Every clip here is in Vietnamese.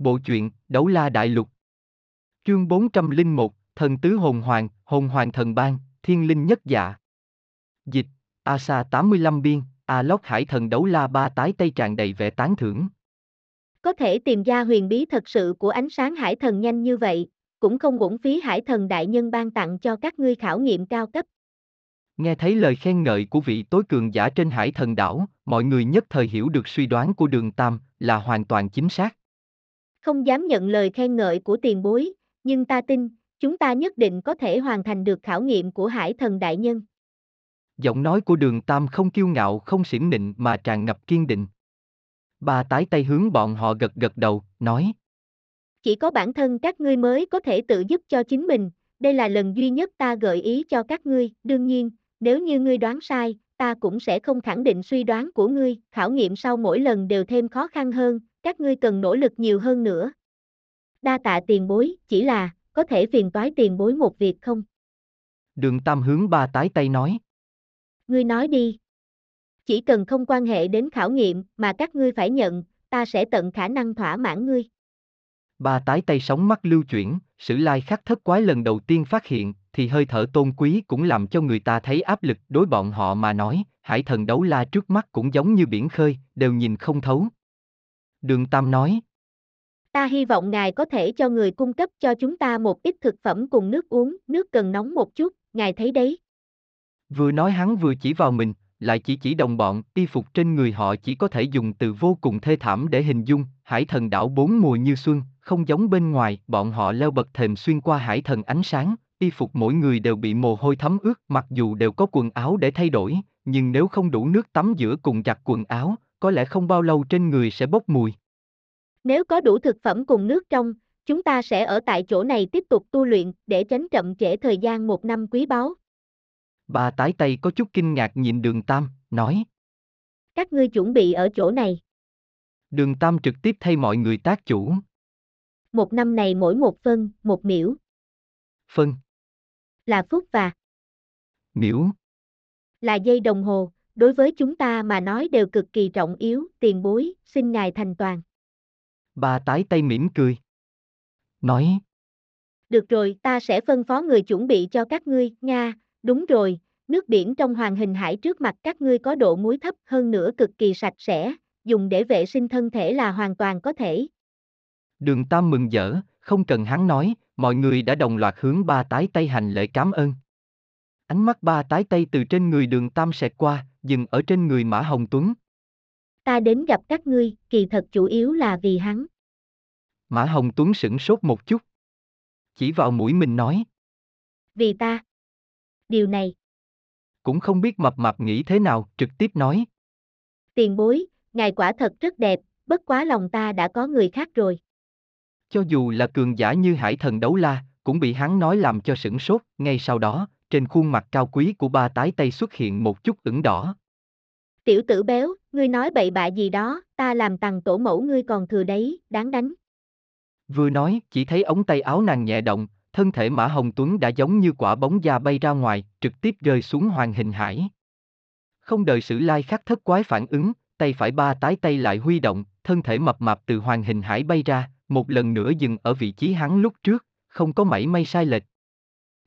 Bộ truyện, Đấu La Đại Lục. Chương 401, Thần Tứ Hồn Hoàng, Hồn Hoàng Thần Ban, Thiên Linh Nhất Dạ. Dịch, Asa 85 biên, A Lóc Hải Thần Đấu La ba tái tay tràn đầy vẻ tán thưởng. Có thể tìm ra huyền bí thật sự của ánh sáng hải thần nhanh như vậy, cũng không uổng phí hải thần đại nhân ban tặng cho các ngươi khảo nghiệm cao cấp. Nghe thấy lời khen ngợi của vị tối cường giả trên hải thần đảo, mọi người nhất thời hiểu được suy đoán của đường Tam là hoàn toàn chính xác. Không dám nhận lời khen ngợi của tiền bối, nhưng ta tin, chúng ta nhất định có thể hoàn thành được khảo nghiệm của hải thần đại nhân. Giọng nói của đường Tam không kiêu ngạo không xỉm nịnh mà tràn ngập kiên định. Ba tái tay hướng bọn họ gật gật đầu, nói. Chỉ có bản thân các ngươi mới có thể tự giúp cho chính mình, đây là lần duy nhất ta gợi ý cho các ngươi, đương nhiên, nếu như ngươi đoán sai, ta cũng sẽ không khẳng định suy đoán của ngươi, khảo nghiệm sau mỗi lần đều thêm khó khăn hơn, các ngươi cần nỗ lực nhiều hơn nữa. Đa tạ tiền bối, chỉ là, có thể phiền toái tiền bối một việc không? Đường Tam hướng ba tái tay nói. Ngươi nói đi. Chỉ cần không quan hệ đến khảo nghiệm mà các ngươi phải nhận, ta sẽ tận khả năng thỏa mãn ngươi. Ba tái tay sóng mắt lưu chuyển, sử lai khắc thất quái lần đầu tiên phát hiện, thì hơi thở tôn quý cũng làm cho người ta thấy áp lực đối bọn họ mà nói, hải thần đấu la trước mắt cũng giống như biển khơi, đều nhìn không thấu. Đường Tam nói. Ta hy vọng ngài có thể cho người cung cấp cho chúng ta một ít thực phẩm cùng nước uống, nước cần nóng một chút, ngài thấy đấy. Vừa nói hắn vừa chỉ vào mình, lại chỉ chỉ đồng bọn, y phục trên người họ chỉ có thể dùng từ vô cùng thê thảm để hình dung, hải thần đảo bốn mùa như xuân, không giống bên ngoài, bọn họ leo bậc thềm xuyên qua hải thần ánh sáng, y phục mỗi người đều bị mồ hôi thấm ướt, mặc dù đều có quần áo để thay đổi, nhưng nếu không đủ nước tắm giữa cùng giặt quần áo, có lẽ không bao lâu trên người sẽ bốc mùi. Nếu có đủ thực phẩm cùng nước trong, chúng ta sẽ ở tại chỗ này tiếp tục tu luyện để tránh chậm trễ thời gian một năm quý báu. Bà tái tay có chút kinh ngạc nhìn đường Tam, nói. Các ngươi chuẩn bị ở chỗ này. Đường Tam trực tiếp thay mọi người tác chủ. Một năm này mỗi một phân, một miễu. Phân. Là phút và. Miễu. Là giây đồng hồ, đối với chúng ta mà nói đều cực kỳ trọng yếu, tiền bối, xin ngài thành toàn. Bà tái tay mỉm cười. Nói. Được rồi, ta sẽ phân phó người chuẩn bị cho các ngươi, Nga, đúng rồi, nước biển trong hoàng hình hải trước mặt các ngươi có độ muối thấp hơn nữa cực kỳ sạch sẽ, dùng để vệ sinh thân thể là hoàn toàn có thể. Đường Tam mừng dở, không cần hắn nói, mọi người đã đồng loạt hướng ba tái tay hành lễ cảm ơn. Ánh mắt ba tái tay từ trên người đường Tam xẹt qua, dừng ở trên người Mã Hồng Tuấn. Ta đến gặp các ngươi, kỳ thật chủ yếu là vì hắn. Mã Hồng Tuấn sửng sốt một chút. Chỉ vào mũi mình nói. Vì ta. Điều này. Cũng không biết mập mạp nghĩ thế nào, trực tiếp nói. Tiền bối, ngài quả thật rất đẹp, bất quá lòng ta đã có người khác rồi. Cho dù là cường giả như hải thần đấu la, cũng bị hắn nói làm cho sửng sốt, ngay sau đó, trên khuôn mặt cao quý của ba tái tay xuất hiện một chút ửng đỏ. Tiểu tử béo, ngươi nói bậy bạ gì đó, ta làm tầng tổ mẫu ngươi còn thừa đấy, đáng đánh. Vừa nói, chỉ thấy ống tay áo nàng nhẹ động, thân thể Mã Hồng Tuấn đã giống như quả bóng da bay ra ngoài, trực tiếp rơi xuống hoàng hình hải. Không đợi sử lai khắc thất quái phản ứng, tay phải ba tái tay lại huy động, thân thể mập mạp từ hoàng hình hải bay ra, một lần nữa dừng ở vị trí hắn lúc trước, không có mảy may sai lệch.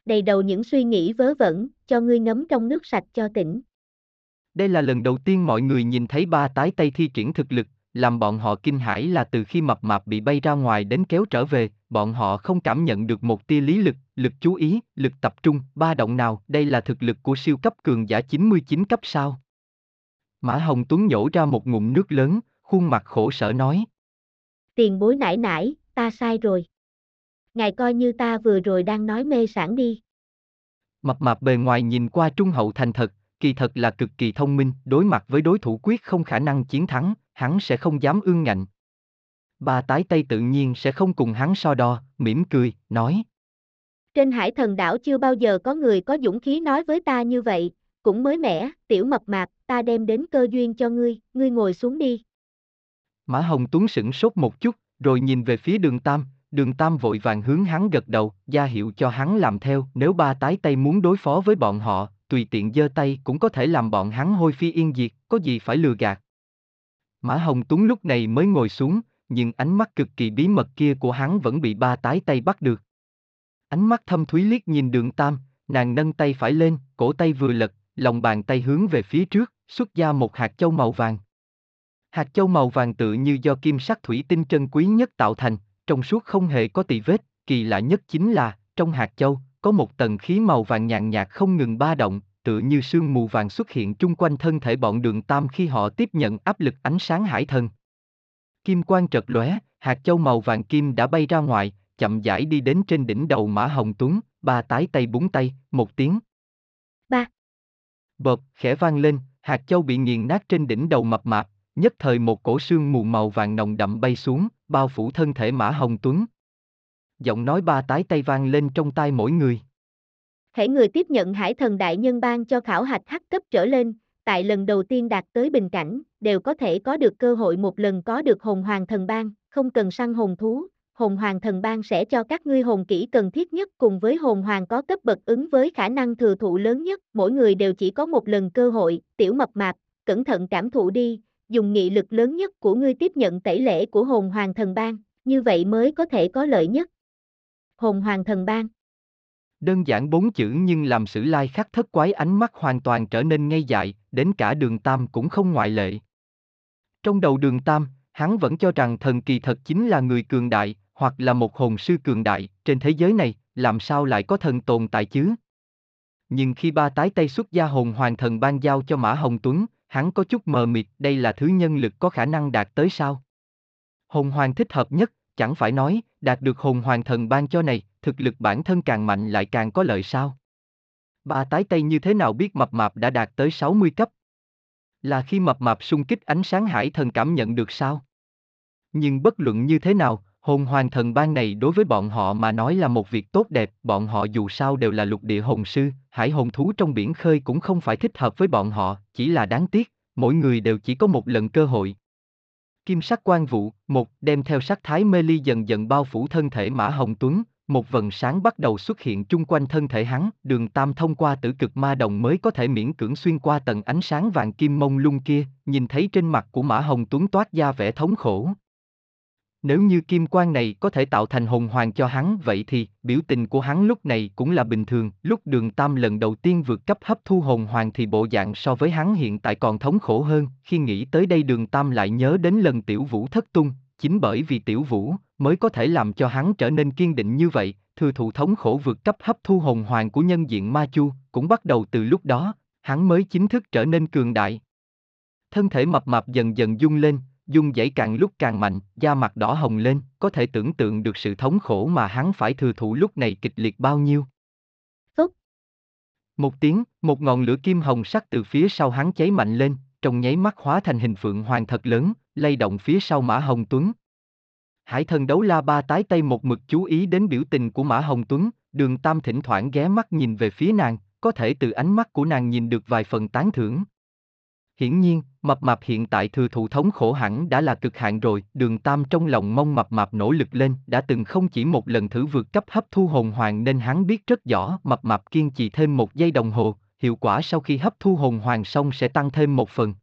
Đầy đầu những suy nghĩ vớ vẩn, cho ngươi ngấm trong nước sạch cho tỉnh. Đây là lần đầu tiên mọi người nhìn thấy ba tái tay thi triển thực lực, làm bọn họ kinh hãi là từ khi mập mạp bị bay ra ngoài đến kéo trở về, bọn họ không cảm nhận được một tia lý lực, lực chú ý, lực tập trung, ba động nào, đây là thực lực của siêu cấp cường giả 99 cấp sao. Mã Hồng Tuấn nhổ ra một ngụm nước lớn, khuôn mặt khổ sở nói. Tiền bối nải nải, ta sai rồi. Ngài coi như ta vừa rồi đang nói mê sản đi. Mập mạp bề ngoài nhìn qua trung hậu thành thật, kỳ thật là cực kỳ thông minh, đối mặt với đối thủ quyết không khả năng chiến thắng, hắn sẽ không dám ương ngạnh. Ba tái tây tự nhiên sẽ không cùng hắn so đo, mỉm cười, nói. Trên hải thần đảo chưa bao giờ có người có dũng khí nói với ta như vậy, cũng mới mẻ, tiểu mập mạp, ta đem đến cơ duyên cho ngươi, ngươi ngồi xuống đi. Mã Hồng Tuấn sửng sốt một chút, rồi nhìn về phía đường Tam, đường Tam vội vàng hướng hắn gật đầu, ra hiệu cho hắn làm theo, nếu ba tái tay muốn đối phó với bọn họ, tùy tiện giơ tay cũng có thể làm bọn hắn hôi phi yên diệt, có gì phải lừa gạt. Mã Hồng Tuấn lúc này mới ngồi xuống, nhưng ánh mắt cực kỳ bí mật kia của hắn vẫn bị ba tái tay bắt được. Ánh mắt thâm thúy liếc nhìn đường tam, nàng nâng tay phải lên, cổ tay vừa lật, lòng bàn tay hướng về phía trước, xuất ra một hạt châu màu vàng. Hạt châu màu vàng tự như do kim sắc thủy tinh chân quý nhất tạo thành, trong suốt không hề có tỳ vết, kỳ lạ nhất chính là, trong hạt châu, có một tầng khí màu vàng nhàn nhạt không ngừng ba động, tựa như sương mù vàng xuất hiện chung quanh thân thể bọn đường tam khi họ tiếp nhận áp lực ánh sáng hải thần. Kim quang trật lóe, hạt châu màu vàng kim đã bay ra ngoài, chậm rãi đi đến trên đỉnh đầu Mã Hồng Tuấn, ba tái tay búng tay, một tiếng. Ba. Bợp, khẽ vang lên, hạt châu bị nghiền nát trên đỉnh đầu mập mạp, nhất thời một cổ sương mù màu vàng nồng đậm bay xuống, bao phủ thân thể Mã Hồng Tuấn. Giọng nói ba tái tay vang lên trong tai mỗi người. Hễ người tiếp nhận hải thần đại nhân ban cho khảo hạch hắc cấp trở lên, tại lần đầu tiên đạt tới bình cảnh, đều có thể có được cơ hội một lần có được hồn hoàng thần ban, không cần săn hồn thú, hồn hoàng thần ban sẽ cho các ngươi hồn kỹ cần thiết nhất cùng với hồn hoàng có cấp bậc ứng với khả năng thừa thụ lớn nhất, mỗi người đều chỉ có một lần cơ hội, tiểu mập mạp, cẩn thận cảm thụ đi, dùng nghị lực lớn nhất của ngươi tiếp nhận tẩy lễ của hồn hoàng thần ban, như vậy mới có thể có lợi nhất. Hồn hoàng thần ban Đơn giản bốn chữ nhưng làm sử lai khắc thất quái ánh mắt hoàn toàn trở nên ngây dại, đến cả đường Tam cũng không ngoại lệ. Trong đầu đường Tam, hắn vẫn cho rằng thần kỳ thật chính là người cường đại, hoặc là một hồn sư cường đại, trên thế giới này, làm sao lại có thần tồn tại chứ? Nhưng khi ba tái tay xuất gia hồn hoàng thần ban giao cho Mã Hồng Tuấn, hắn có chút mờ mịt, đây là thứ nhân lực có khả năng đạt tới sao? Hồn hoàng thích hợp nhất, chẳng phải nói, đạt được hồn hoàng thần ban cho này, thực lực bản thân càng mạnh lại càng có lợi sao? Ba tái tay như thế nào biết mập mạp đã đạt tới 60 cấp? Là khi mập mạp xung kích ánh sáng hải thần cảm nhận được sao? Nhưng bất luận như thế nào, hồn hoàng thần ban này đối với bọn họ mà nói là một việc tốt đẹp, bọn họ dù sao đều là lục địa hồn sư, hải hồn thú trong biển khơi cũng không phải thích hợp với bọn họ, chỉ là đáng tiếc, mỗi người đều chỉ có một lần cơ hội. Kim sắc quan vụ, một, đem theo sắc thái mê ly dần dần bao phủ thân thể Mã Hồng Tuấn, một vần sáng bắt đầu xuất hiện chung quanh thân thể hắn, đường tam thông qua tử cực ma đồng mới có thể miễn cưỡng xuyên qua tầng ánh sáng vàng kim mông lung kia, nhìn thấy trên mặt của Mã Hồng Tuấn toát ra vẻ thống khổ. Nếu như kim quan này có thể tạo thành hồn hoàng cho hắn vậy thì, biểu tình của hắn lúc này cũng là bình thường, lúc đường tam lần đầu tiên vượt cấp hấp thu hồn hoàng thì bộ dạng so với hắn hiện tại còn thống khổ hơn, khi nghĩ tới đây đường tam lại nhớ đến lần tiểu vũ thất tung, chính bởi vì tiểu vũ, mới có thể làm cho hắn trở nên kiên định như vậy, thừa thụ thống khổ vượt cấp hấp thu hồn hoàng của nhân diện ma chu, cũng bắt đầu từ lúc đó, hắn mới chính thức trở nên cường đại. Thân thể mập mạp dần dần dung lên, dung dãy càng lúc càng mạnh, da mặt đỏ hồng lên, có thể tưởng tượng được sự thống khổ mà hắn phải thừa thụ lúc này kịch liệt bao nhiêu. Phúc! Một tiếng, một ngọn lửa kim hồng sắc từ phía sau hắn cháy mạnh lên, trong nháy mắt hóa thành hình phượng hoàng thật lớn, lay động phía sau Mã Hồng Tuấn. Hải thần đấu la ba tái tay một mực chú ý đến biểu tình của Mã Hồng Tuấn, đường tam thỉnh thoảng ghé mắt nhìn về phía nàng, có thể từ ánh mắt của nàng nhìn được vài phần tán thưởng. Hiển nhiên, mập mạp hiện tại thừa thụ thống khổ hẳn đã là cực hạn rồi, đường tam trong lòng mong mập mạp nỗ lực lên, đã từng không chỉ một lần thử vượt cấp hấp thu hồn hoàng nên hắn biết rất rõ mập mạp kiên trì thêm một giây đồng hồ, hiệu quả sau khi hấp thu hồn hoàng xong sẽ tăng thêm một phần.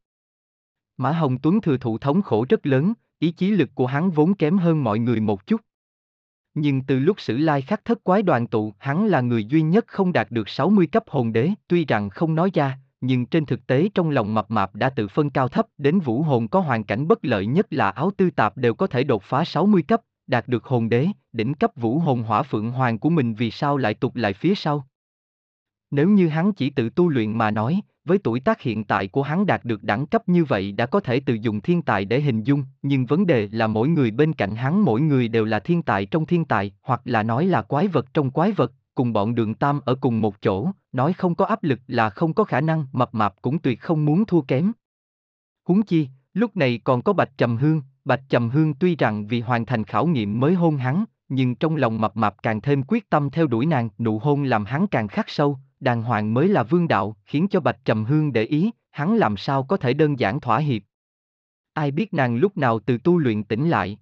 Mã Hồng Tuấn thừa thụ thống khổ rất lớn, ý chí lực của hắn vốn kém hơn mọi người một chút. Nhưng từ lúc sử lai khắc thất quái đoàn tụ, hắn là người duy nhất không đạt được 60 cấp hồn đế, tuy rằng không nói ra, nhưng trên thực tế trong lòng mập mạp đã tự phân cao thấp đến vũ hồn có hoàn cảnh bất lợi nhất là áo tư tạp đều có thể đột phá 60 cấp, đạt được hồn đế, đỉnh cấp vũ hồn hỏa phượng hoàng của mình vì sao lại tụt lại phía sau. Nếu như hắn chỉ tự tu luyện mà nói, với tuổi tác hiện tại của hắn đạt được đẳng cấp như vậy đã có thể tự dùng thiên tài để hình dung, nhưng vấn đề là mỗi người bên cạnh hắn mỗi người đều là thiên tài trong thiên tài, hoặc là nói là quái vật trong quái vật, cùng bọn đường tam ở cùng một chỗ, nói không có áp lực là không có khả năng, mập mạp cũng tuyệt không muốn thua kém. Huống chi, lúc này còn có Bạch Trầm Hương, Bạch Trầm Hương tuy rằng vì hoàn thành khảo nghiệm mới hôn hắn, nhưng trong lòng mập mạp càng thêm quyết tâm theo đuổi nàng, nụ hôn làm hắn càng khắc sâu, đàng hoàng mới là vương đạo, khiến cho Bạch Trầm Hương để ý, hắn làm sao có thể đơn giản thỏa hiệp. Ai biết nàng lúc nào từ tu luyện tỉnh lại.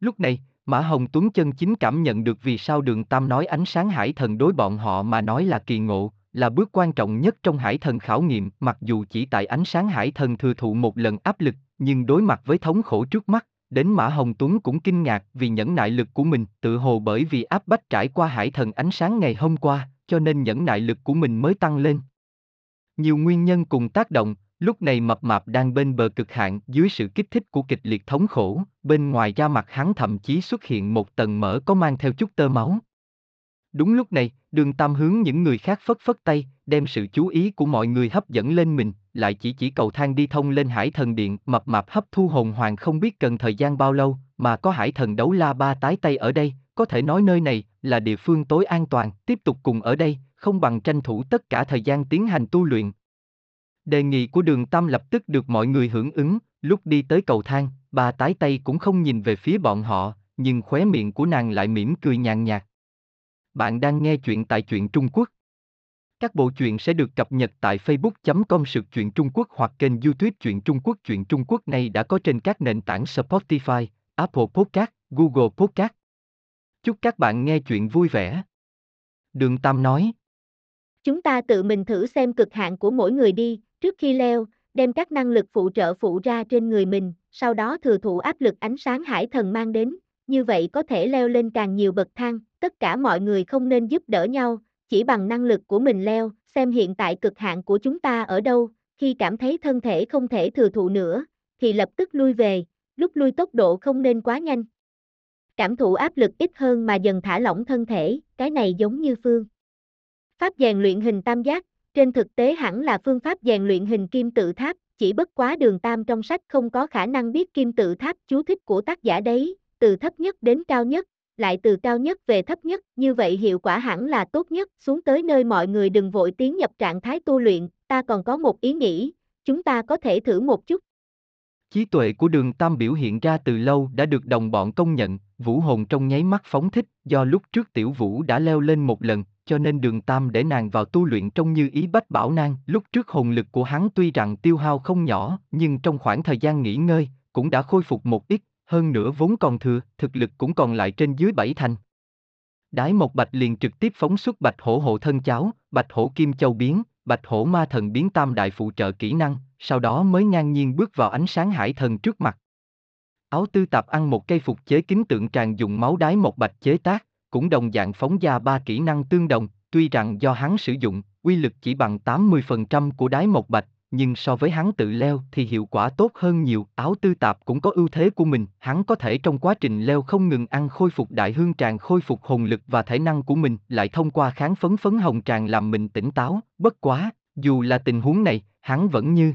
Lúc này, Mã Hồng Tuấn chân chính cảm nhận được vì sao đường Tam nói ánh sáng hải thần đối bọn họ mà nói là kỳ ngộ, là bước quan trọng nhất trong hải thần khảo nghiệm, mặc dù chỉ tại ánh sáng hải thần thừa thụ một lần áp lực, nhưng đối mặt với thống khổ trước mắt, đến Mã Hồng Tuấn cũng kinh ngạc vì nhẫn nại lực của mình, tự hồ bởi vì áp bách trải qua hải thần ánh sáng ngày hôm qua, cho nên nhẫn nại lực của mình mới tăng lên. Nhiều nguyên nhân cùng tác động, lúc này mập mạp đang bên bờ cực hạn dưới sự kích thích của kịch liệt thống khổ, bên ngoài da mặt hắn thậm chí xuất hiện một tầng mỡ có mang theo chút tơ máu. Đúng lúc này, đường tam hướng những người khác phất phất tay, đem sự chú ý của mọi người hấp dẫn lên mình, lại chỉ chỉ cầu thang đi thông lên hải thần điện, mập mạp hấp thu hồn hoàng không biết cần thời gian bao lâu, mà có hải thần đấu la ba tái tay ở đây, có thể nói nơi này là địa phương tối an toàn, tiếp tục cùng ở đây, không bằng tranh thủ tất cả thời gian tiến hành tu luyện. Đề nghị của đường Tam lập tức được mọi người hưởng ứng, lúc đi tới cầu thang, bà tái tay cũng không nhìn về phía bọn họ, nhưng khóe miệng của nàng lại mỉm cười nhàn nhạt. Bạn đang nghe chuyện tại truyện Trung Quốc. Các bộ truyện sẽ được cập nhật tại facebook.com sự truyện Trung Quốc hoặc kênh youtube truyện Trung Quốc. Truyện Trung Quốc này đã có trên các nền tảng Spotify, Apple Podcast, Google Podcast. Chúc các bạn nghe chuyện vui vẻ. Đường Tam nói. Chúng ta tự mình thử xem cực hạn của mỗi người đi, trước khi leo, đem các năng lực phụ trợ phụ ra trên người mình, sau đó thừa thụ áp lực ánh sáng hải thần mang đến, như vậy có thể leo lên càng nhiều bậc thang, tất cả mọi người không nên giúp đỡ nhau, chỉ bằng năng lực của mình leo, xem hiện tại cực hạn của chúng ta ở đâu, khi cảm thấy thân thể không thể thừa thụ nữa, thì lập tức lui về, lúc lui tốc độ không nên quá nhanh. Cảm thụ áp lực ít hơn mà dần thả lỏng thân thể, cái này giống như phương. Pháp rèn luyện hình tam giác, trên thực tế hẳn là phương pháp rèn luyện hình kim tự tháp, chỉ bất quá đường tam trong sách không có khả năng biết kim tự tháp chú thích của tác giả đấy, từ thấp nhất đến cao nhất, lại từ cao nhất về thấp nhất, như vậy hiệu quả hẳn là tốt nhất, xuống tới nơi mọi người đừng vội tiến nhập trạng thái tu luyện, ta còn có một ý nghĩ, chúng ta có thể thử một chút. Trí tuệ của đường Tam biểu hiện ra từ lâu đã được đồng bọn công nhận, vũ hồn trong nháy mắt phóng thích, do lúc trước tiểu vũ đã leo lên một lần, cho nên đường Tam để nàng vào tu luyện trông như ý bách bảo nàng. Lúc trước hồn lực của hắn tuy rằng tiêu hao không nhỏ, nhưng trong khoảng thời gian nghỉ ngơi, cũng đã khôi phục một ít, hơn nữa vốn còn thừa, thực lực cũng còn lại trên dưới bảy thành. Đái một bạch liền trực tiếp phóng xuất bạch hổ hộ thân cháo, bạch hổ kim châu biến, bạch hổ ma thần biến tam đại phụ trợ kỹ năng, sau đó mới ngang nhiên bước vào ánh sáng hải thần trước mặt. Áo tư tạp ăn một cây phục chế kính tượng tràn dùng máu đái một bạch chế tác, cũng đồng dạng phóng ra ba kỹ năng tương đồng, tuy rằng do hắn sử dụng, uy lực chỉ bằng 80% của đái mộc bạch, nhưng so với hắn tự leo thì hiệu quả tốt hơn nhiều, áo tư tạp cũng có ưu thế của mình, hắn có thể trong quá trình leo không ngừng ăn khôi phục đại hương tràng khôi phục hồn lực và thể năng của mình, lại thông qua kháng phấn phấn hồng tràng làm mình tỉnh táo, bất quá, dù là tình huống này, hắn vẫn như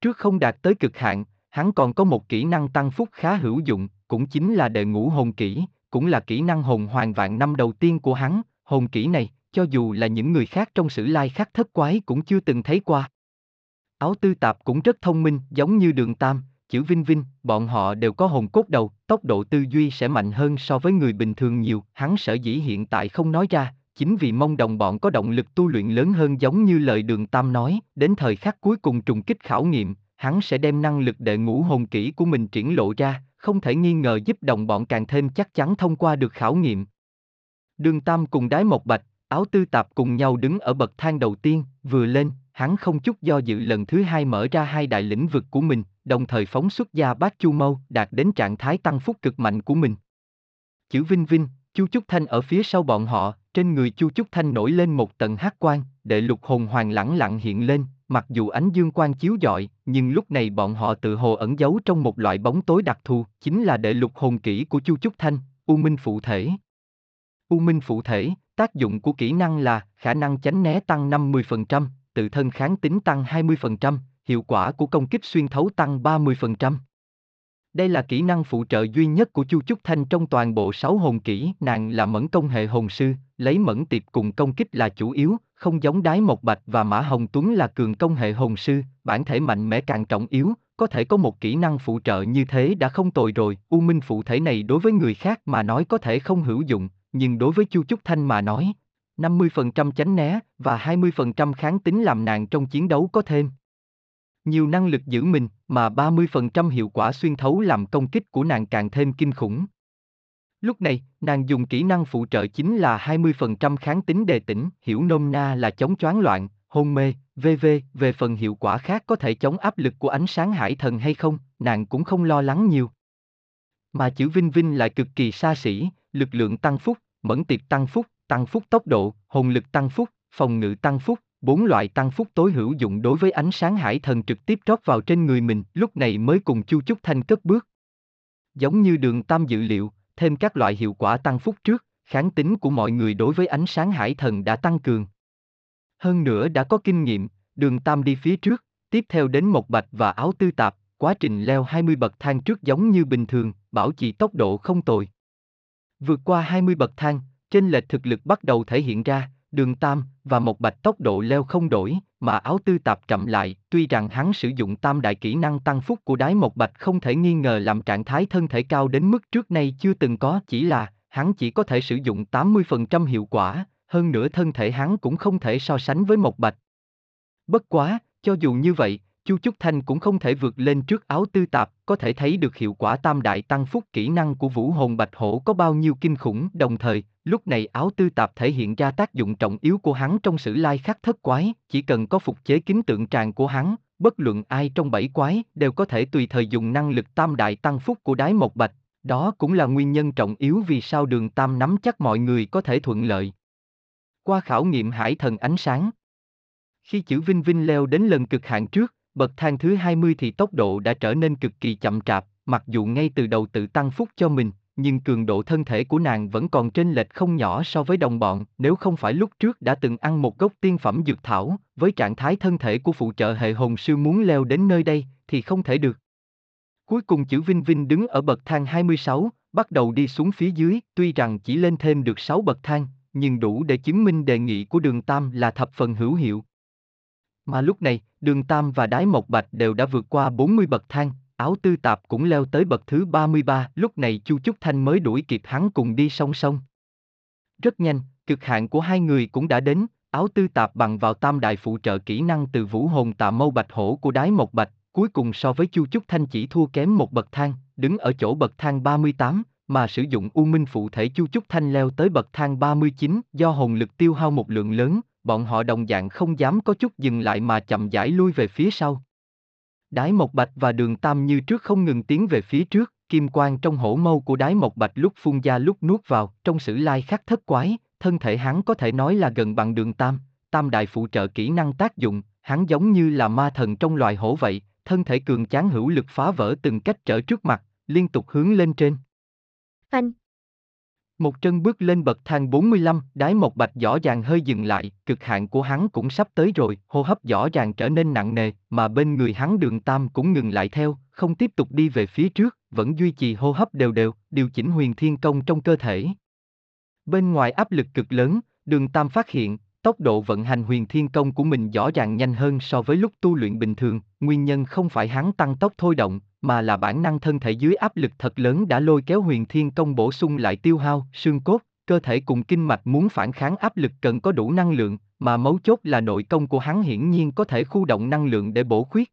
trước không đạt tới cực hạn, hắn còn có một kỹ năng tăng phúc khá hữu dụng, cũng chính là đệ ngũ hồn kỹ, cũng là kỹ năng hồn hoàng vạn năm đầu tiên của hắn, hồn kỹ này, cho dù là những người khác trong sử lai khắc thất quái cũng chưa từng thấy qua. Áo tư tạp cũng rất thông minh, giống như đường tam, chữ vinh vinh, bọn họ đều có hồn cốt đầu, tốc độ tư duy sẽ mạnh hơn so với người bình thường nhiều, hắn sở dĩ hiện tại không nói ra, chính vì mong đồng bọn có động lực tu luyện lớn hơn giống như lời đường tam nói, đến thời khắc cuối cùng trùng kích khảo nghiệm, hắn sẽ đem năng lực đệ ngũ hồn kỹ của mình triển lộ ra, không thể nghi ngờ giúp đồng bọn càng thêm chắc chắn thông qua được khảo nghiệm. Đường Tam cùng đái Mộc bạch, áo tư tạp cùng nhau đứng ở bậc thang đầu tiên, vừa lên, hắn không chút do dự lần thứ hai mở ra hai đại lĩnh vực của mình, đồng thời phóng xuất ra bát chu mâu, đạt đến trạng thái tăng phúc cực mạnh của mình. Chữ Vinh Vinh, Chu Trúc Thanh ở phía sau bọn họ, trên người Chu Trúc Thanh nổi lên một tầng hắc quan, đệ lục hồn hoàng lẳng lặng hiện lên, mặc dù ánh dương quang chiếu rọi, nhưng lúc này bọn họ tự hồ ẩn giấu trong một loại bóng tối đặc thù, chính là đệ lục hồn kỹ của Chu Trúc Thanh, U Minh phụ thể. U Minh phụ thể, tác dụng của kỹ năng là khả năng tránh né tăng 50%, tự thân kháng tính tăng 20%, hiệu quả của công kích xuyên thấu tăng 30%. Đây là kỹ năng phụ trợ duy nhất của Chu Trúc Thanh trong toàn bộ 6 hồn kỹ, nàng là mẫn công hệ hồn sư, lấy mẫn tiệp cùng công kích là chủ yếu, không giống đái một bạch và mã hồng tuấn là cường công hệ hồn sư, bản thể mạnh mẽ càng trọng yếu, có thể có một kỹ năng phụ trợ như thế đã không tồi rồi, u minh phụ thể này đối với người khác mà nói có thể không hữu dụng, nhưng đối với Chu Trúc Thanh mà nói, 50% tránh né và 20% kháng tính làm nàng trong chiến đấu có thêm. Nhiều năng lực giữ mình, mà 30% hiệu quả xuyên thấu làm công kích của nàng càng thêm kinh khủng. Lúc này, nàng dùng kỹ năng phụ trợ chính là 20% kháng tính đề tỉnh, hiểu nôm na là chống choáng loạn, hôn mê, VV, về phần hiệu quả khác có thể chống áp lực của ánh sáng hải thần hay không, nàng cũng không lo lắng nhiều. Mà chữ Vinh Vinh lại cực kỳ xa xỉ, lực lượng tăng phúc, mẫn tiệp tăng phúc, tăng phúc tốc độ, hồn lực tăng phúc, phòng ngự tăng phúc, bốn loại tăng phúc tối hữu dụng đối với ánh sáng hải thần trực tiếp trót vào trên người mình, lúc này mới cùng Chu Chúc Thanh cất bước. Giống như đường tam dự liệu, thêm các loại hiệu quả tăng phúc trước, kháng tính của mọi người đối với ánh sáng hải thần đã tăng cường. Hơn nữa đã có kinh nghiệm, đường tam đi phía trước, tiếp theo đến một bạch và áo tư tạp, quá trình leo 20 bậc thang trước giống như bình thường, bảo trì tốc độ không tồi. Vượt qua 20 bậc thang, trên lệch thực lực bắt đầu thể hiện ra, đường tam và một bạch tốc độ leo không đổi, mà áo tư tạp chậm lại, tuy rằng hắn sử dụng tam đại kỹ năng tăng phúc của đái một bạch không thể nghi ngờ làm trạng thái thân thể cao đến mức trước nay chưa từng có, chỉ là, hắn chỉ có thể sử dụng 80% hiệu quả, hơn nữa thân thể hắn cũng không thể so sánh với một bạch. Bất quá, cho dù như vậy, Chu Trúc Thanh cũng không thể vượt lên trước áo tư tạp, có thể thấy được hiệu quả tam đại tăng phúc kỹ năng của vũ hồn bạch hổ có bao nhiêu kinh khủng, đồng thời, lúc này áo tư tạp thể hiện ra tác dụng trọng yếu của hắn trong sử lai khắc thất quái, chỉ cần có phục chế kính tượng tràng của hắn, bất luận ai trong bảy quái đều có thể tùy thời dùng năng lực tam đại tăng phúc của đái mộc bạch, đó cũng là nguyên nhân trọng yếu vì sao đường tam nắm chắc mọi người có thể thuận lợi. Qua khảo nghiệm hải thần ánh sáng, khi chữ Vinh Vinh leo đến lần cực hạn trước, bậc thang thứ 20 thì tốc độ đã trở nên cực kỳ chậm chạp, mặc dù ngay từ đầu tự tăng phúc cho mình, nhưng cường độ thân thể của nàng vẫn còn trên lệch không nhỏ so với đồng bọn, nếu không phải lúc trước đã từng ăn một gốc tiên phẩm dược thảo, với trạng thái thân thể của phụ trợ hệ hồn sư muốn leo đến nơi đây, thì không thể được. Cuối cùng chữ Vinh Vinh đứng ở bậc thang 26, bắt đầu đi xuống phía dưới, tuy rằng chỉ lên thêm được 6 bậc thang, nhưng đủ để chứng minh đề nghị của đường Tam là thập phần hữu hiệu. Mà lúc này, đường Tam và Đái Mộc Bạch đều đã vượt qua 40 bậc thang, áo tư tạp cũng leo tới bậc thứ 33, lúc này Chu Trúc Thanh mới đuổi kịp hắn cùng đi song song. Rất nhanh, cực hạn của hai người cũng đã đến, áo tư tạp bằng vào tam đại phụ trợ kỹ năng từ vũ hồn tạ mâu bạch hổ của đái Mộc bạch, cuối cùng so với Chu Trúc Thanh chỉ thua kém một bậc thang, đứng ở chỗ bậc thang 38, mà sử dụng U Minh phụ thể Chu Trúc Thanh leo tới bậc thang 39 do hồn lực tiêu hao một lượng lớn, bọn họ đồng dạng không dám có chút dừng lại mà chậm rãi lui về phía sau. Đái Mộc Bạch và Đường Tam như trước không ngừng tiến về phía trước, kim quang trong hổ mâu của Đái Mộc Bạch lúc phun ra lúc nuốt vào, trong sử lai khắc thất quái, thân thể hắn có thể nói là gần bằng Đường Tam, Tam đại phụ trợ kỹ năng tác dụng, hắn giống như là ma thần trong loài hổ vậy, thân thể cường tráng hữu lực phá vỡ từng cách trở trước mặt, liên tục hướng lên trên. Phanh, một chân bước lên bậc thang 45, đái một bạch rõ ràng hơi dừng lại, cực hạn của hắn cũng sắp tới rồi, hô hấp rõ ràng trở nên nặng nề, mà bên người hắn đường tam cũng ngừng lại theo, không tiếp tục đi về phía trước, vẫn duy trì hô hấp đều đều, điều chỉnh huyền thiên công trong cơ thể. Bên ngoài áp lực cực lớn, đường tam phát hiện, tốc độ vận hành huyền thiên công của mình rõ ràng nhanh hơn so với lúc tu luyện bình thường, nguyên nhân không phải hắn tăng tốc thôi động, mà là bản năng thân thể dưới áp lực thật lớn đã lôi kéo huyền thiên công bổ sung lại tiêu hao, xương cốt, cơ thể cùng kinh mạch muốn phản kháng áp lực cần có đủ năng lượng, mà mấu chốt là nội công của hắn hiển nhiên có thể khu động năng lượng để bổ khuyết.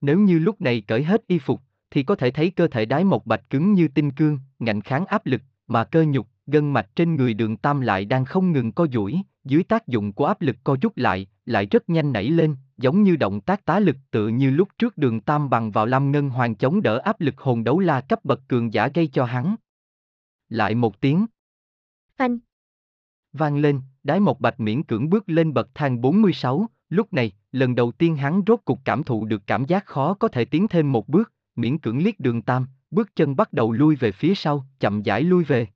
Nếu như lúc này cởi hết y phục, thì có thể thấy cơ thể đái một bạch cứng như tinh cương, ngạnh kháng áp lực, mà cơ nhục, gân mạch trên người đường tam lại đang không ngừng co duỗi, dưới tác dụng của áp lực co rút lại, lại rất nhanh nảy lên, giống như động tác tá lực tự như lúc trước đường tam bằng vào Lam Ngân Hoàng chống đỡ áp lực hồn đấu la cấp bậc cường giả gây cho hắn. Lại một tiếng. Phanh. Vang lên, đái một bạch miễn cưỡng bước lên bậc thang 46, lúc này, lần đầu tiên hắn rốt cục cảm thụ được cảm giác khó có thể tiến thêm một bước, miễn cưỡng liếc đường tam, bước chân bắt đầu lui về phía sau, chậm rãi lui về.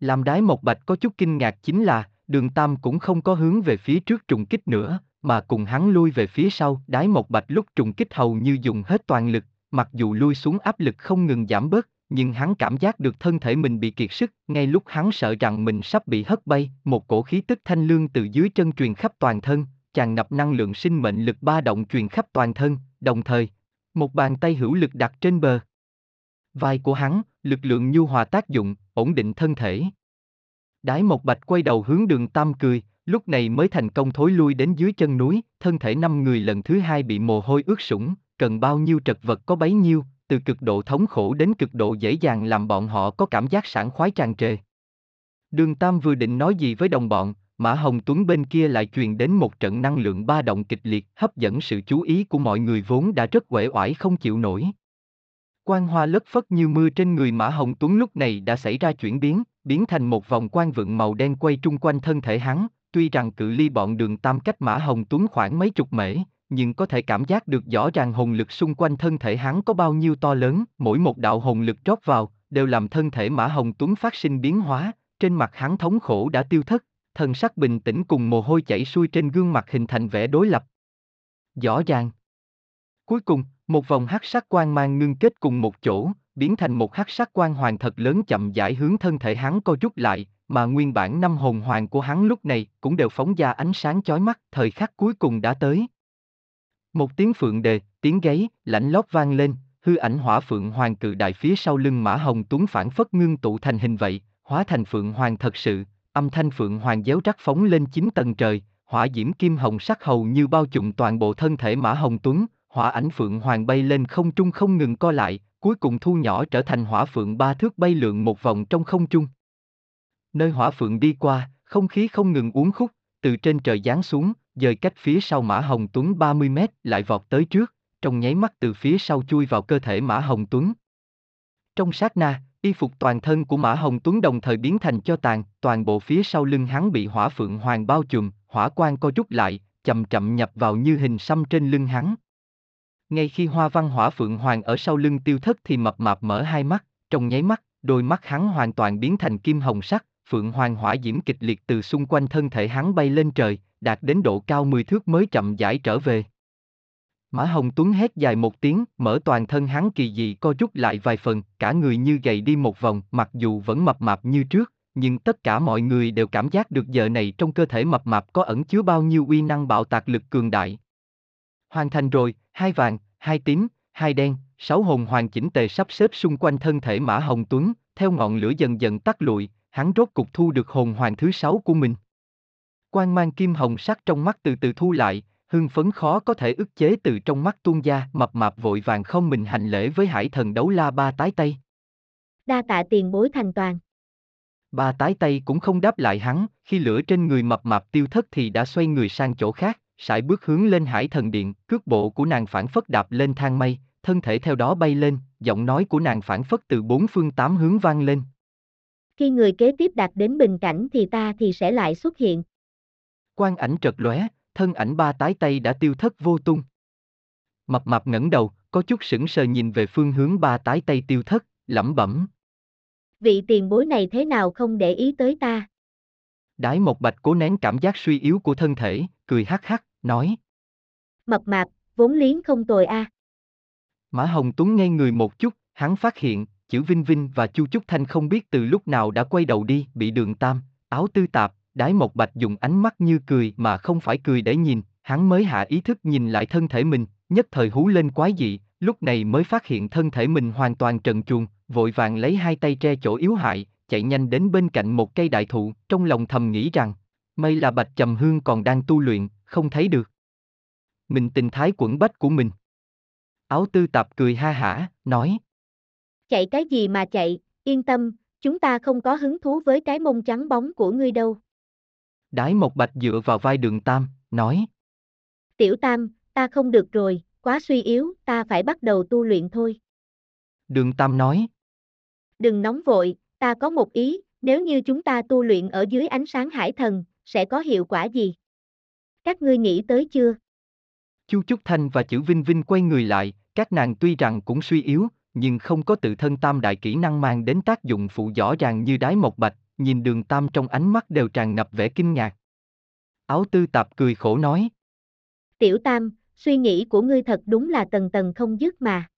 Làm đái một bạch có chút kinh ngạc chính là, đường tam cũng không có hướng về phía trước trùng kích nữa, mà cùng hắn lui về phía sau, đái một bạch lúc trùng kích hầu như dùng hết toàn lực, mặc dù lui xuống áp lực không ngừng giảm bớt, nhưng hắn cảm giác được thân thể mình bị kiệt sức, ngay lúc hắn sợ rằng mình sắp bị hất bay, một cổ khí tức thanh lương từ dưới chân truyền khắp toàn thân, tràn ngập năng lượng sinh mệnh lực ba động truyền khắp toàn thân, đồng thời, một bàn tay hữu lực đặt trên bờ. Vai của hắn, lực lượng nhu hòa tác dụng, ổn định thân thể. Đái một bạch quay đầu hướng đường tam cười, lúc này mới thành công thối lui đến dưới chân núi, thân thể năm người lần thứ hai bị mồ hôi ướt sũng, cần bao nhiêu trật vật có bấy nhiêu, từ cực độ thống khổ đến cực độ dễ dàng làm bọn họ có cảm giác sảng khoái tràn trề. Đường Tam vừa định nói gì với đồng bọn, Mã Hồng Tuấn bên kia lại truyền đến một trận năng lượng ba động kịch liệt hấp dẫn sự chú ý của mọi người vốn đã rất uể oải không chịu nổi. Quang hoa lất phất như mưa trên người Mã Hồng Tuấn lúc này đã xảy ra chuyển biến, biến thành một vòng quang vượng màu đen quay trung quanh thân thể hắn, tuy rằng cự ly bọn đường tam cách Mã Hồng Tuấn khoảng mấy chục mễ, nhưng có thể cảm giác được rõ ràng hồn lực xung quanh thân thể hắn có bao nhiêu to lớn, mỗi một đạo hồn lực rót vào, đều làm thân thể Mã Hồng Tuấn phát sinh biến hóa, trên mặt hắn thống khổ đã tiêu thất, thần sắc bình tĩnh cùng mồ hôi chảy xuôi trên gương mặt hình thành vẻ đối lập. Rõ ràng. Cuối cùng, một vòng hắc sắc quang mang ngưng kết cùng một chỗ, biến thành một hắc sắc quang hoàng thật lớn chậm rãi hướng thân thể hắn co rút lại, mà nguyên bản năm hồn hoàng của hắn lúc này cũng đều phóng ra ánh sáng chói mắt, thời khắc cuối cùng đã tới. Một tiếng phượng đề, tiếng gáy, lạnh lót vang lên, hư ảnh hỏa phượng hoàng cự đại phía sau lưng mã hồng tuấn phản phất ngưng tụ thành hình vậy, hóa thành phượng hoàng thật sự, âm thanh phượng hoàng déo rắc phóng lên chín tầng trời, hỏa diễm kim hồng sắc hầu như bao trùm toàn bộ thân thể mã hồng tuấn, hỏa ảnh phượng hoàng bay lên không trung không ngừng co lại, cuối cùng thu nhỏ trở thành hỏa phượng ba thước bay lượn một vòng trong không trung. Nơi hỏa phượng đi qua, không khí không ngừng uốn khúc, từ trên trời giáng xuống, dời cách phía sau Mã Hồng Tuấn 30 mét lại vọt tới trước, trong nháy mắt từ phía sau chui vào cơ thể Mã Hồng Tuấn. Trong sát na, y phục toàn thân của Mã Hồng Tuấn đồng thời biến thành cho tàn, toàn bộ phía sau lưng hắn bị hỏa phượng hoàng bao trùm, hỏa quang co rút lại, chậm chậm nhập vào như hình xăm trên lưng hắn. Ngay khi hoa văn hỏa phượng hoàng ở sau lưng tiêu thất thì mập mạp mở hai mắt, trong nháy mắt, đôi mắt hắn hoàn toàn biến thành kim hồng sắc, phượng hoàng hỏa diễm kịch liệt từ xung quanh thân thể hắn bay lên trời, đạt đến độ cao 10 thước mới chậm rãi trở về. Mã Hồng Tuấn hét dài một tiếng, mở toàn thân hắn kỳ dị co rút lại vài phần, cả người như gầy đi một vòng, mặc dù vẫn mập mạp như trước, nhưng tất cả mọi người đều cảm giác được giờ này trong cơ thể mập mạp có ẩn chứa bao nhiêu uy năng bạo tạc lực cường đại. Hoàn thành rồi, hai vàng, hai tím, hai đen, sáu hồn hoàn chỉnh tề sắp xếp xung quanh thân thể Mã Hồng Tuấn, theo ngọn lửa dần dần tắt lụi, hắn rốt cục thu được hồn hoàn thứ sáu của mình. Quang mang kim hồng sắc trong mắt từ từ thu lại, hưng phấn khó có thể ức chế từ trong mắt tuôn ra, mập mạp vội vàng không mình hành lễ với hải thần đấu la ba tái tây. Đa tạ tiền bối thành toàn. Ba tái tây cũng không đáp lại hắn, khi lửa trên người mập mạp tiêu thất thì đã xoay người sang chỗ khác, sải bước hướng lên hải thần điện, cước bộ của nàng phản phất đạp lên thang mây, thân thể theo đó bay lên, giọng nói của nàng phản phất từ bốn phương tám hướng vang lên. Khi người kế tiếp đạt đến bình cảnh thì ta thì sẽ lại xuất hiện. Quang ảnh trật lóe, thân ảnh ba tái tay đã tiêu thất vô tung. Mập mạp ngẩng đầu, có chút sững sờ nhìn về phương hướng ba tái tay tiêu thất, lẩm bẩm. Vị tiền bối này thế nào không để ý tới ta? Đái một bạch cố nén cảm giác suy yếu của thân thể, cười hắc hắc, nói. Mập mạp, vốn liếng không tồi a. Mã Hồng Tuấn ngay người một chút, hắn phát hiện, chữ Vinh Vinh và Chu Trúc Thanh không biết từ lúc nào đã quay đầu đi, bị đường tam, áo tư tạp, đái một bạch dùng ánh mắt như cười mà không phải cười để nhìn, hắn mới hạ ý thức nhìn lại thân thể mình, nhất thời hú lên quái dị, lúc này mới phát hiện thân thể mình hoàn toàn trần truồng, vội vàng lấy hai tay tre chỗ yếu hại, chạy nhanh đến bên cạnh một cây đại thụ, trong lòng thầm nghĩ rằng, may là bạch trầm hương còn đang tu luyện, không thấy được. Mình tình thái quẩn bách của mình. Áo tư tạp cười ha hả, nói. Chạy cái gì mà chạy, yên tâm, chúng ta không có hứng thú với cái mông trắng bóng của ngươi đâu. Đái một bạch dựa vào vai đường Tam, nói. Tiểu Tam, ta không được rồi, quá suy yếu, ta phải bắt đầu tu luyện thôi. Đường Tam nói. Đừng nóng vội, ta có một ý, nếu như chúng ta tu luyện ở dưới ánh sáng hải thần, sẽ có hiệu quả gì? Các ngươi nghĩ tới chưa? Chu Trúc Thanh và chữ Vinh Vinh quay người lại, các nàng tuy rằng cũng suy yếu, nhưng không có tự thân tam đại kỹ năng mang đến tác dụng phụ rõ ràng như đái một bạch, nhìn đường tam trong ánh mắt đều tràn ngập vẻ kinh ngạc. Áo tư tạp cười khổ nói. Tiểu tam, suy nghĩ của ngươi thật đúng là tầng tầng không dứt mà.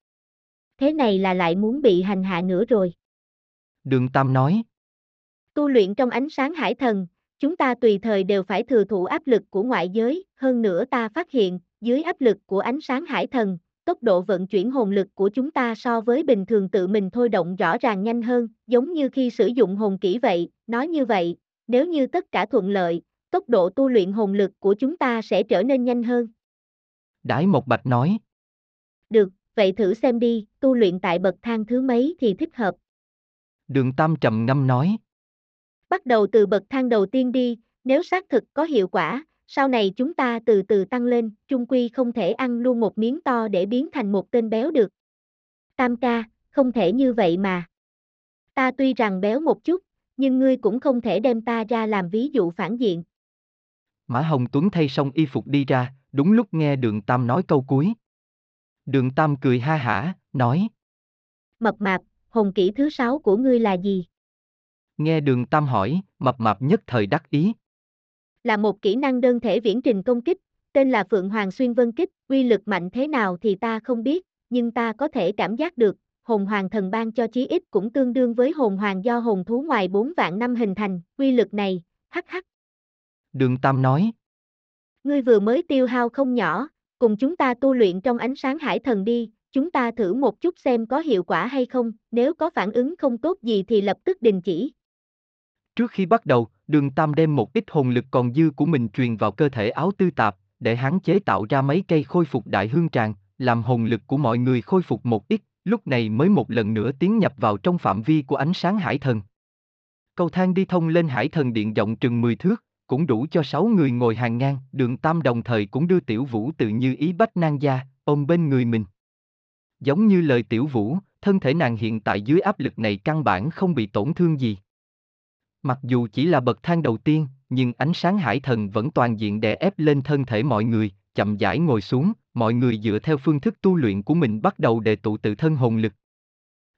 Thế này là lại muốn bị hành hạ nữa rồi. Đường tam nói. Tu luyện trong ánh sáng hải thần, chúng ta tùy thời đều phải thừa thụ áp lực của ngoại giới, hơn nữa ta phát hiện, dưới áp lực của ánh sáng hải thần, tốc độ vận chuyển hồn lực của chúng ta so với bình thường tự mình thôi động rõ ràng nhanh hơn, giống như khi sử dụng hồn kỹ vậy, nói như vậy, nếu như tất cả thuận lợi, tốc độ tu luyện hồn lực của chúng ta sẽ trở nên nhanh hơn. Đái Một Bạch nói. Được, vậy thử xem đi, tu luyện tại bậc thang thứ mấy thì thích hợp. Đường Tam trầm ngâm nói. Bắt đầu từ bậc thang đầu tiên đi, nếu xác thực có hiệu quả, sau này chúng ta từ từ tăng lên, trung quy không thể ăn luôn một miếng to để biến thành một tên béo được. Tam ca, không thể như vậy mà. Ta tuy rằng béo một chút, nhưng ngươi cũng không thể đem ta ra làm ví dụ phản diện. Mã Hồng Tuấn thay xong y phục đi ra, đúng lúc nghe Đường Tam nói câu cuối. Đường Tam cười ha hả, nói. Mập mạp, hồn kỹ thứ sáu của ngươi là gì? Nghe Đường Tam hỏi, mập mạp nhất thời đắc ý. Là một kỹ năng đơn thể viễn trình công kích, tên là Phượng Hoàng Xuyên Vân Kích, uy lực mạnh thế nào thì ta không biết, nhưng ta có thể cảm giác được, hồn hoàng thần ban cho chí ít cũng tương đương với hồn hoàng do hồn thú ngoài 4 vạn năm hình thành, uy lực này, hắc hắc. Đường Tam nói. Ngươi vừa mới tiêu hao không nhỏ, cùng chúng ta tu luyện trong ánh sáng hải thần đi, chúng ta thử một chút xem có hiệu quả hay không, nếu có phản ứng không tốt gì thì lập tức đình chỉ. Trước khi bắt đầu, đường Tam đem một ít hồn lực còn dư của mình truyền vào cơ thể áo tư tạp, để hắn chế tạo ra mấy cây khôi phục đại hương tràng, làm hồn lực của mọi người khôi phục một ít, lúc này mới một lần nữa tiến nhập vào trong phạm vi của ánh sáng hải thần. Cầu thang đi thông lên hải thần điện rộng chừng 10 thước, cũng đủ cho 6 người ngồi hàng ngang, đường Tam đồng thời cũng đưa Tiểu Vũ tự như ý bách nang gia, ôm bên người mình. Giống như lời Tiểu Vũ, thân thể nàng hiện tại dưới áp lực này căn bản không bị tổn thương gì. Mặc dù chỉ là bậc thang đầu tiên, nhưng ánh sáng hải thần vẫn toàn diện đè ép lên thân thể mọi người, chậm rãi ngồi xuống, mọi người dựa theo phương thức tu luyện của mình bắt đầu đề tụ tự thân hồn lực.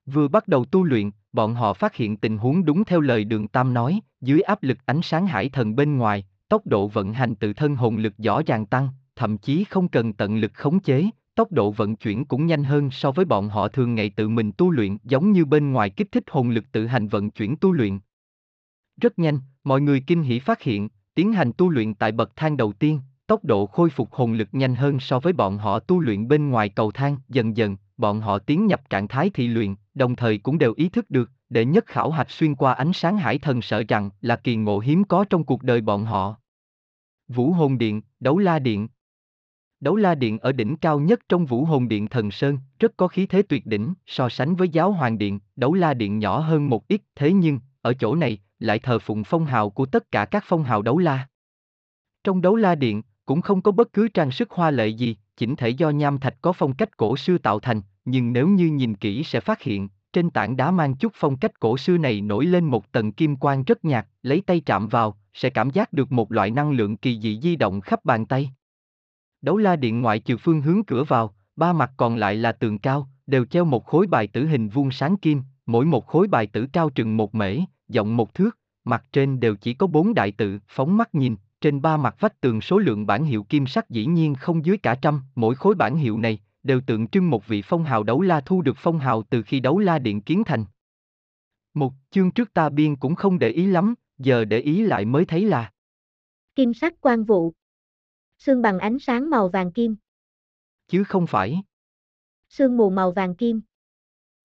Vừa bắt đầu tu luyện, bọn họ phát hiện tình huống đúng theo lời đường Tam nói, dưới áp lực ánh sáng hải thần bên ngoài, tốc độ vận hành tự thân hồn lực rõ ràng tăng, thậm chí không cần tận lực khống chế, tốc độ vận chuyển cũng nhanh hơn so với bọn họ thường ngày tự mình tu luyện giống như bên ngoài kích thích hồn lực tự hành vận chuyển tu luyện. Rất nhanh, mọi người kinh hỉ phát hiện, tiến hành tu luyện tại bậc thang đầu tiên, tốc độ khôi phục hồn lực nhanh hơn so với bọn họ tu luyện bên ngoài cầu thang, dần dần, bọn họ tiến nhập trạng thái thị luyện, đồng thời cũng đều ý thức được, để nhất khảo hạch xuyên qua ánh sáng hải thần sợ rằng là kỳ ngộ hiếm có trong cuộc đời bọn họ. Vũ hồn điện, đấu la điện. Đấu la điện ở đỉnh cao nhất trong vũ hồn điện thần Sơn, rất có khí thế tuyệt đỉnh, so sánh với giáo hoàng điện, đấu la điện nhỏ hơn một ít, thế nhưng, ở chỗ này, lại thờ phụng phong hào của tất cả các phong hào đấu la. Trong đấu la điện, cũng không có bất cứ trang sức hoa lệ gì, chỉnh thể do nham thạch có phong cách cổ xưa tạo thành, nhưng nếu như nhìn kỹ sẽ phát hiện, trên tảng đá mang chút phong cách cổ xưa này nổi lên một tầng kim quang rất nhạt, lấy tay chạm vào, sẽ cảm giác được một loại năng lượng kỳ dị di động khắp bàn tay. Đấu la điện ngoại trừ phương hướng cửa vào, ba mặt còn lại là tường cao, đều treo một khối bài tử hình vuông sáng kim, mỗi một khối bài tử cao chừng một mễ, rộng một thước, mặt trên đều chỉ có bốn đại tự, phóng mắt nhìn, trên ba mặt vách tường số lượng bản hiệu kim sắc dĩ nhiên không dưới cả trăm, mỗi khối bản hiệu này đều tượng trưng một vị phong hào đấu la thu được phong hào từ khi đấu la điện kiến thành. Một chương trước ta biên cũng không để ý lắm, giờ để ý lại mới thấy là Kim sắc quan vụ. Xương bằng ánh sáng màu vàng kim. Chứ không phải. Sương mù màu vàng kim.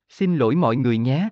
Xin lỗi mọi người nhé